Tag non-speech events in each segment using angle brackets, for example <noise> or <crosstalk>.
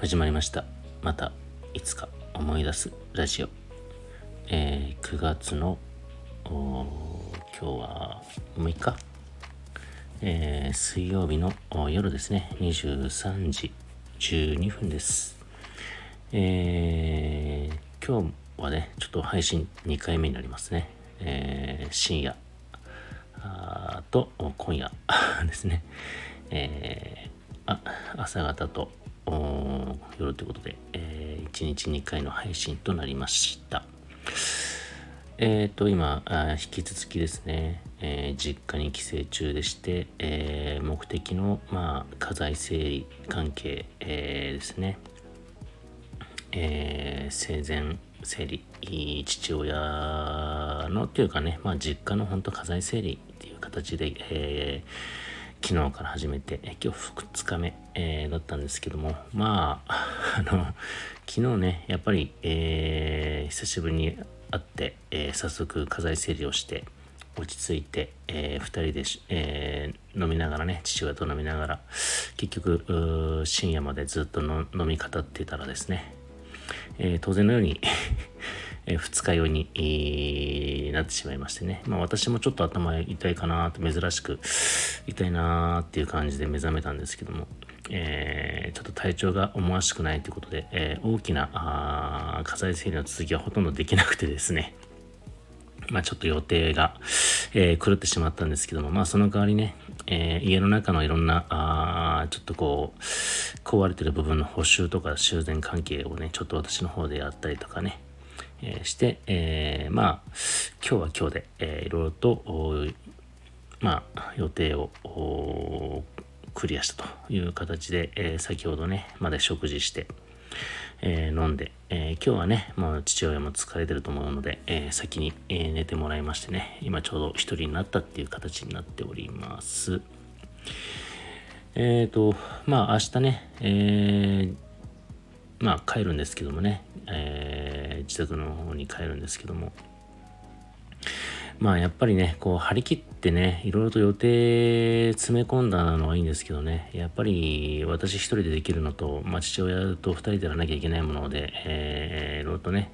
始まりました。またいつか思い出すラジオ、えー、9月の今日は6日、えー、水曜日の夜ですね。23時12分です。えー、今日はねちょっと配信2回目になりますね、えー、深夜。と今夜ですね、えー、あ朝方と夜ということで、えー、1日2回の配信となりました。えっ、ー、と、今、引き続きですね、えー、実家に帰省中でして、えー、目的の、まあ、家財整理関係、えですね、え生前整理、父親のというかね、まあ、実家の本当家財整理っていう形で、えー昨日から始めて、え今日2日目、えー、だったんですけども、まあ、<laughs> あの、昨日ね、やっぱり、えー、久しぶりに会って、えー、早速家財整理をして、落ち着いて、えー、2人で、えー、飲みながらね、父親と飲みながら、結局、深夜までずっと飲み語ってたらですね、え、当然のように <laughs> え二日酔いに、なってしまいましてね。まあ私もちょっと頭痛いかなと珍しく痛いなーっていう感じで目覚めたんですけども、えー、ちょっと体調が思わしくないということで、えー、大きな火災整理の続きはほとんどできなくてですね。<laughs> まあちょっと予定が、えー、狂ってしまったんですけども、まあその代わりね、えー、家の中のいろんな、あちょっとこう、壊れてる部分の補修とか修繕関係をね、ちょっと私の方でやったりとかね、えー、して、えー、まあ、今日は今日で、えー、いろいろと、まあ、予定をクリアしたという形で、えー、先ほどね、まで食事して、えー、飲んで、えー、今日はね、もう父親も疲れてると思うので、えー、先に、えー、寝てもらいましてね、今ちょうど一人になったっていう形になっております。えっ、と、まあ明日ね、えー、まあ帰るんですけどもね、えー、自宅の方に帰るんですけども、まあやっぱりね、こう張り切ってね、いろいろと予定詰め込んだのはいいんですけどね、やっぱり私一人でできるのと、まあ父親と二人でやらなきゃいけないもので、えー、いろいろとね、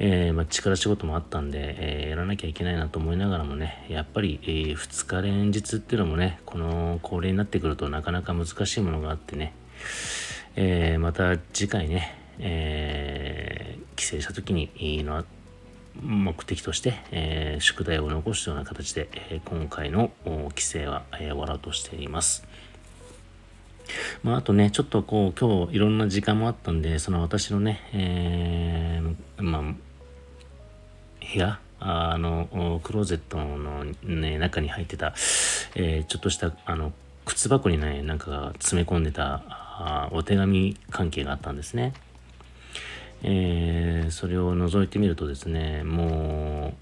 えー、まあ、力仕事もあったんで、えー、やらなきゃいけないなと思いながらもね、やっぱり、えー、2日連日っていうのもね、この高齢になってくるとなかなか難しいものがあってね、えまた次回ね、え省した時にいいの目的として、え宿題を残すような形で、え今回の帰省は、え終わろうとしています。まあ、あとね、ちょっとこう、今日いろんな時間もあったんで、その私のね、えー、まあ、部屋、あの、クローゼットの、ね、中に入ってた、えー、ちょっとした、あの、靴箱にね、なんか詰め込んでたあお手紙関係があったんですね。えー、それを覗いてみるとですね、も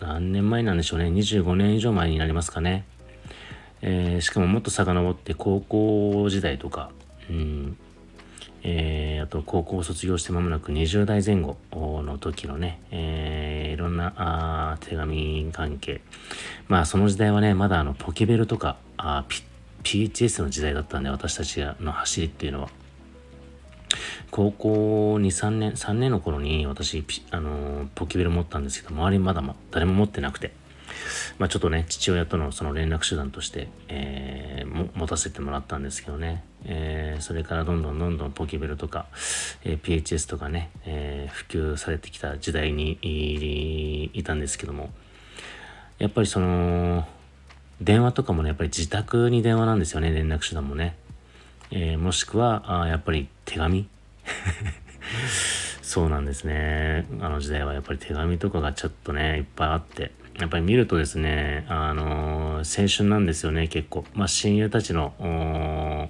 う、何年前なんでしょうね、25年以上前になりますかね。えー、しかももっと遡って高校時代とか、うん、えー、あと高校を卒業して間もなく20代前後の時のね、えー、いろんなあ手紙関係。まあその時代はね、まだあのポケベルとかあ PHS の時代だったんで、私たちの走りっていうのは。高校2、3年、3年の頃に私、あのポケベル持ったんですけど、周りまだま誰も持ってなくて。まあ、ちょっとね、父親とのその連絡手段として、えー、持たせてもらったんですけどね、えー、それからどんどんどんどんポケベルとか、えー、PHS とかね、え普及されてきた時代にいたんですけども、やっぱりその、電話とかもね、やっぱり自宅に電話なんですよね、連絡手段もね。えもしくは、あやっぱり手紙 <laughs> そうなんですね。あの時代はやっぱり手紙とかがちょっとね、いっぱいあって、やっぱり見るとですね、あのー、青春なんですよね、結構。まあ、親友たちの、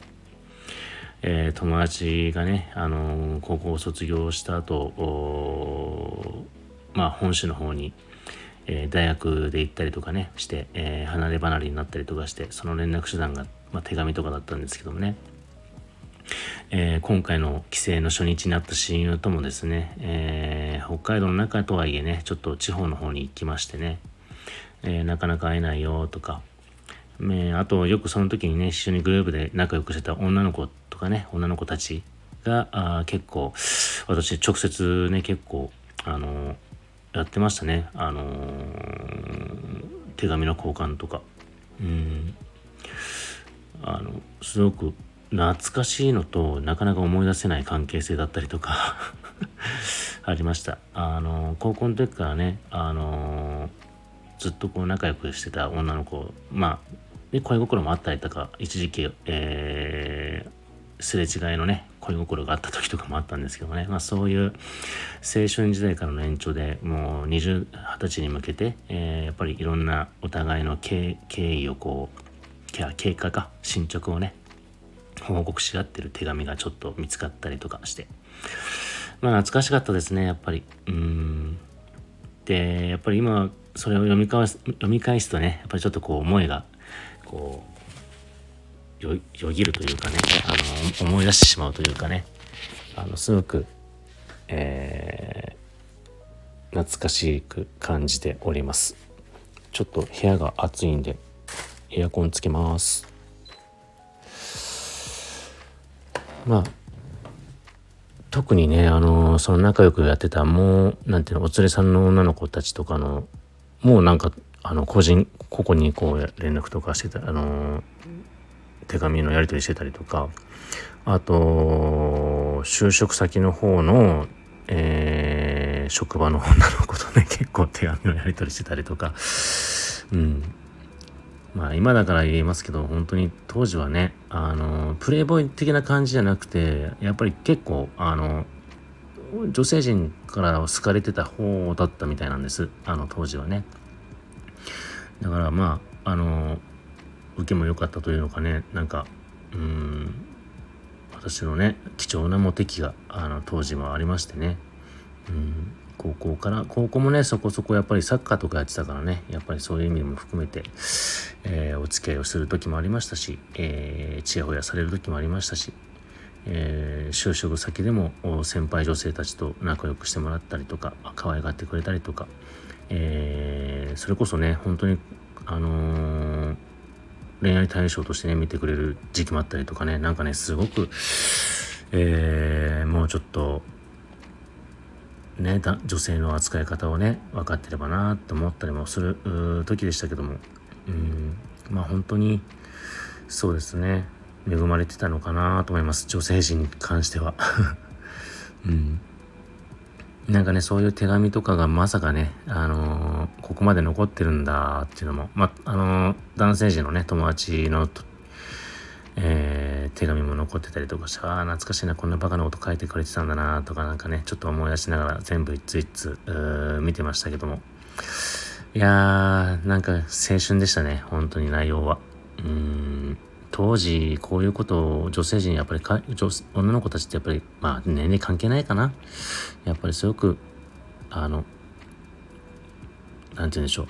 えー、友達がね、あのー、高校を卒業した後、まあ、本州の方に、え、大学で行ったりとかね、して、え離れ離れになったりとかして、その連絡手段が、まあ、手紙とかだったんですけどもね。えー、今回の帰省の初日になった親友ともですね、えー、北海道の中とはいえね、ちょっと地方の方に行きましてね、えー、なかなか会えないよとか、ね、あとよくその時にね一緒にグループで仲良くしてた女の子とかね女の子たちがあ結構私直接ね結構あのやってましたね。あの手紙の交換とか。うん。あのすごく懐かしいのとなかなか思い出せない関係性だったりとか <laughs> ありました。あの高校の時からねあのずっとこう仲良くしてた女の子まあで恋心もあったりとか一時期、えー、すれ違いのね恋心があった時とかもあったんですけどね、まあ、そういう青春時代からの延長でもう20、20歳に向けて、えー、やっぱりいろんなお互いの経緯をこう経過か進捗をね報告し合ってる手紙がちょっと見つかったりとかして。まあ懐かしかったですねやっぱり。うん。でやっぱり今それを読み返す読み返すとねやっぱりちょっとこう思いがこうよぎるというかねあの思い出してしまうというかね。あのすごく、えー、懐かしく感じております。ちょっと部屋が暑いんでエアコンつけます。まあ特にねあのその仲良くやってたもうなんていうのお連れさんの女の子たちとかのもうなんかあの個人個々にこう連絡とかしてたあの手紙のやり取りしてたりとかあと就職先の方の、えー、職場の女の子とね結構手紙のやり取りしてたりとかうん。まあ今だから言えますけど本当に当時はねあのプレイボーイ的な感じじゃなくてやっぱり結構あの女性陣から好かれてた方だったみたいなんです。あの当時はね。だからまああの受けも良かったというのかね。なんかうん私のね貴重なモテ期があの当時はありましてね。うん。高校から高校もねそこそこやっぱりサッカーとかやってたからねやっぱりそういう意味も含めて、えー、お付き合いをする時もありましたし、えー、ちやほやされる時もありましたし、えー、就職先でも先輩女性たちと仲良くしてもらったりとか可愛がってくれたりとか、えー、それこそね本当にあのー、恋愛対象としてね見てくれる時期もあったりとかねなんかねすごく、えー、もうちょっとね、女性の扱い方をね分かってればなって思ったりもする時でしたけども。うん。まあ本当にそうですね。恵まれてたのかなと思います。女性陣に関しては。<laughs> うん。なんかねそういう手紙とかがまさかね、あのー、ここまで残ってるんだっていうのも、まあのー、男性陣のね友達のえー、手紙も残ってたりとかして、ああ、懐かしいな、こんなバカなこと書いてくれてたんだな、とかなんかね、ちょっと思い出しながら全部一つ一つ、見てましたけども。いやー、なんか青春でしたね、本当に内容は。うん、当時、こういうことを女性陣、やっぱりか女、女の子たちってやっぱり、まあ、年齢関係ないかな。やっぱりすごく、あの、なんて言うんでしょう。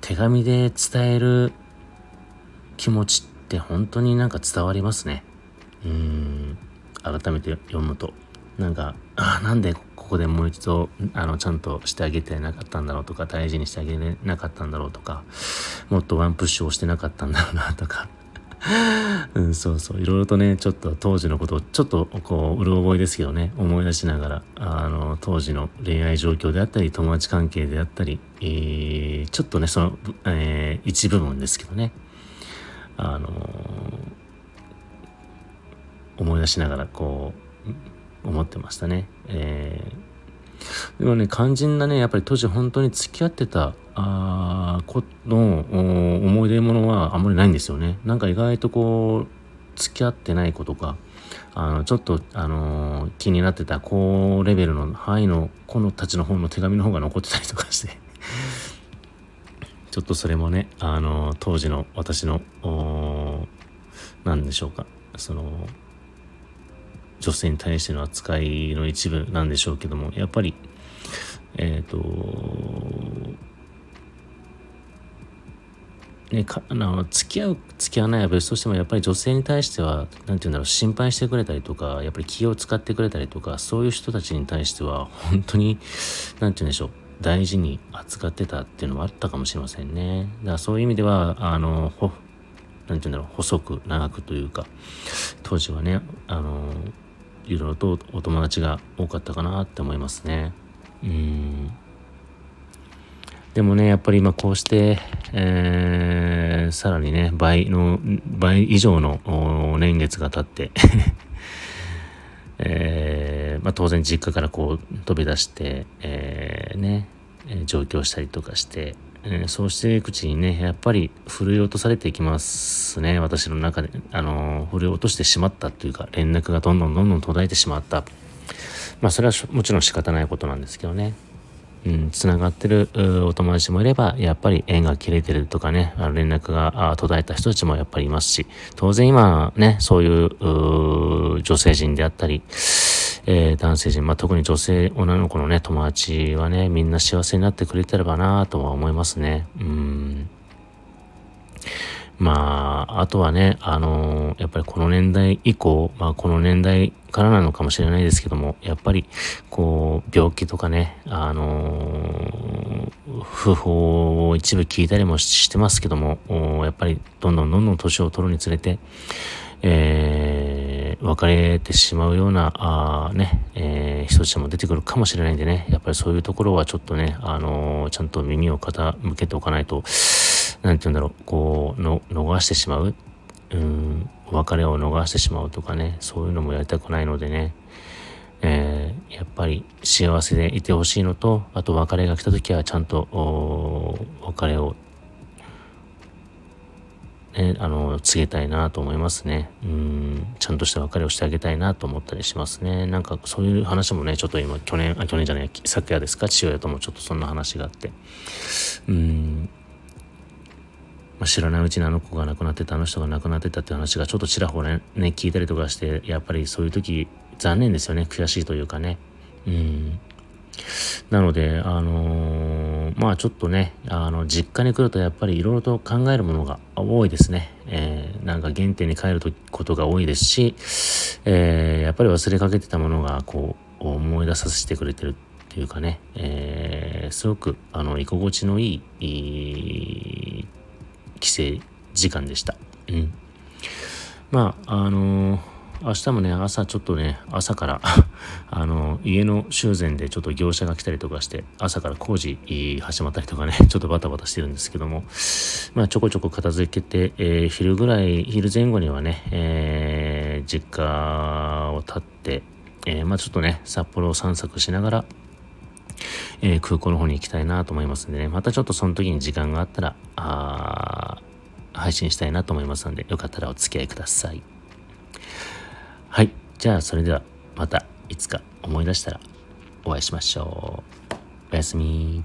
手紙で伝える気持ちって本当になんか伝わりますね。うん、改めて読むと。なんか、あなんでここでもう一度、あの、ちゃんとしてあげてなかったんだろうとか、大事にしてあげれなかったんだろうとか、もっとワンプッシュをしてなかったんだろうなとか。<laughs> うん、そうそう。いろいろとね、ちょっと当時のことを、ちょっとこう、うる覚えですけどね、思い出しながら、あの、当時の恋愛状況であったり、友達関係であったり、えー、ちょっとね、その、えー、一部分ですけどね、あの思い出しながらこう思ってましたね。えー、でもね肝心なねやっぱり当時本当に付き合ってたあ子の思い出ものはあんまりないんですよね。なんか意外とこう付き合ってない子とかあのちょっと、あの、気になってた高レベルの範囲の子のたちの方の手紙の方が残ってたりとかしてちょっとそれもね、あの、当時の私の、何でしょうか、その、女性に対しての扱いの一部なんでしょうけども、やっぱり、えっ、ー、と、ね、かあの付き合う付き合わないは別としてもやっぱり女性に対しては何て言うんだろう心配してくれたりとかやっぱり気を使ってくれたりとかそういう人たちに対しては本当に何て言うんでしょう。大事に扱ってたっていうのもあったかもしれませんね。だからそういう意味では、あの、何て言うんだろう細く長くというか当時はねあのいろいろとお友達が多かったかなって思いますねうんでもねやっぱり今こうして、えー、さらにね倍の倍以上の年月が経って <laughs> えーまあ、当然実家からこう飛び出して、えー、ねえ上京したりとかして、え、そうしていくうちにねやっぱり振り落とされていきますね私の中で。あの振り落としてしまったというか連絡がどんどんどんどん途絶えてしまった。まあそれはもちろん仕方ないことなんですけどね。うん、つながってるお友達もいれば、やっぱり縁が切れてるとかね、あの連絡が途絶えた人たちもやっぱりいますし、当然今ね、そういう女性陣であったり、えー、男性陣、まあ、特に女性、女の子のね、友達はね、みんな幸せになってくれてればなとは思いますね。うん。まあ、あとはね、あのー、やっぱりこの年代以降、まあこの年代からなのかもしれないですけども、やっぱり、こう、病気とかね、あのー、不法を一部聞いたりもしてますけども、やっぱりどんどんどんどん年を取るにつれて、えー、別れてしまうような、あね、えー、人たちも出てくるかもしれないんでね、やっぱりそういうところはちょっとね、あのー、ちゃんと耳を傾けておかないと、なんて言うんだろう、こう、の、逃してしまう。うん、別れを逃してしまうとかね、そういうのもやりたくないのでね、えー、やっぱり幸せでいてほしいのと、あと別れが来た時はちゃんと、別れを、ね、あの、告げたいなと思いますね。うん、ちゃんとした別れをしてあげたいなと思ったりしますね。なんかそういう話もね、ちょっと今、去年、あ、去年じゃない、昨夜ですか、父親ともちょっとそんな話があって、うん、まあ、知らないうちにあの子が亡くなってたあの人が亡くなってたって話がちょっとちらほらね聞いたりとかしてやっぱりそういう時残念ですよね。悔しいというかね。うん。なのであのー、まあちょっとねあの実家に来るとやっぱりいろいろと考えるものが多いですね、えー、なんか原点に帰ることが多いですし、えー、やっぱり忘れかけてたものがこう思い出させてくれてるっていうかね、えー、すごくあの居心地のいいいい帰省時間でした。うん。まあ、あのー、明日もね、朝ちょっとね、朝から <laughs> あの、家の修繕でちょっと業者が来たりとかして、朝から工事始まったりとかね、<laughs> ちょっとバタバタしてるんですけども、まあ、ちょこちょこ片付けて、えー、昼ぐらい、昼前後にはね、えー、実家を立って、えー、まあちょっとね、札幌を散策しながら、え、空港の方に行きたいなと思いますんでね、またちょっとその時に時間があったら、配信したいなと思いますので、よかったらお付き合いください。はい。じゃあ、それではまたいつか思い出したらお会いしましょう。おやすみ。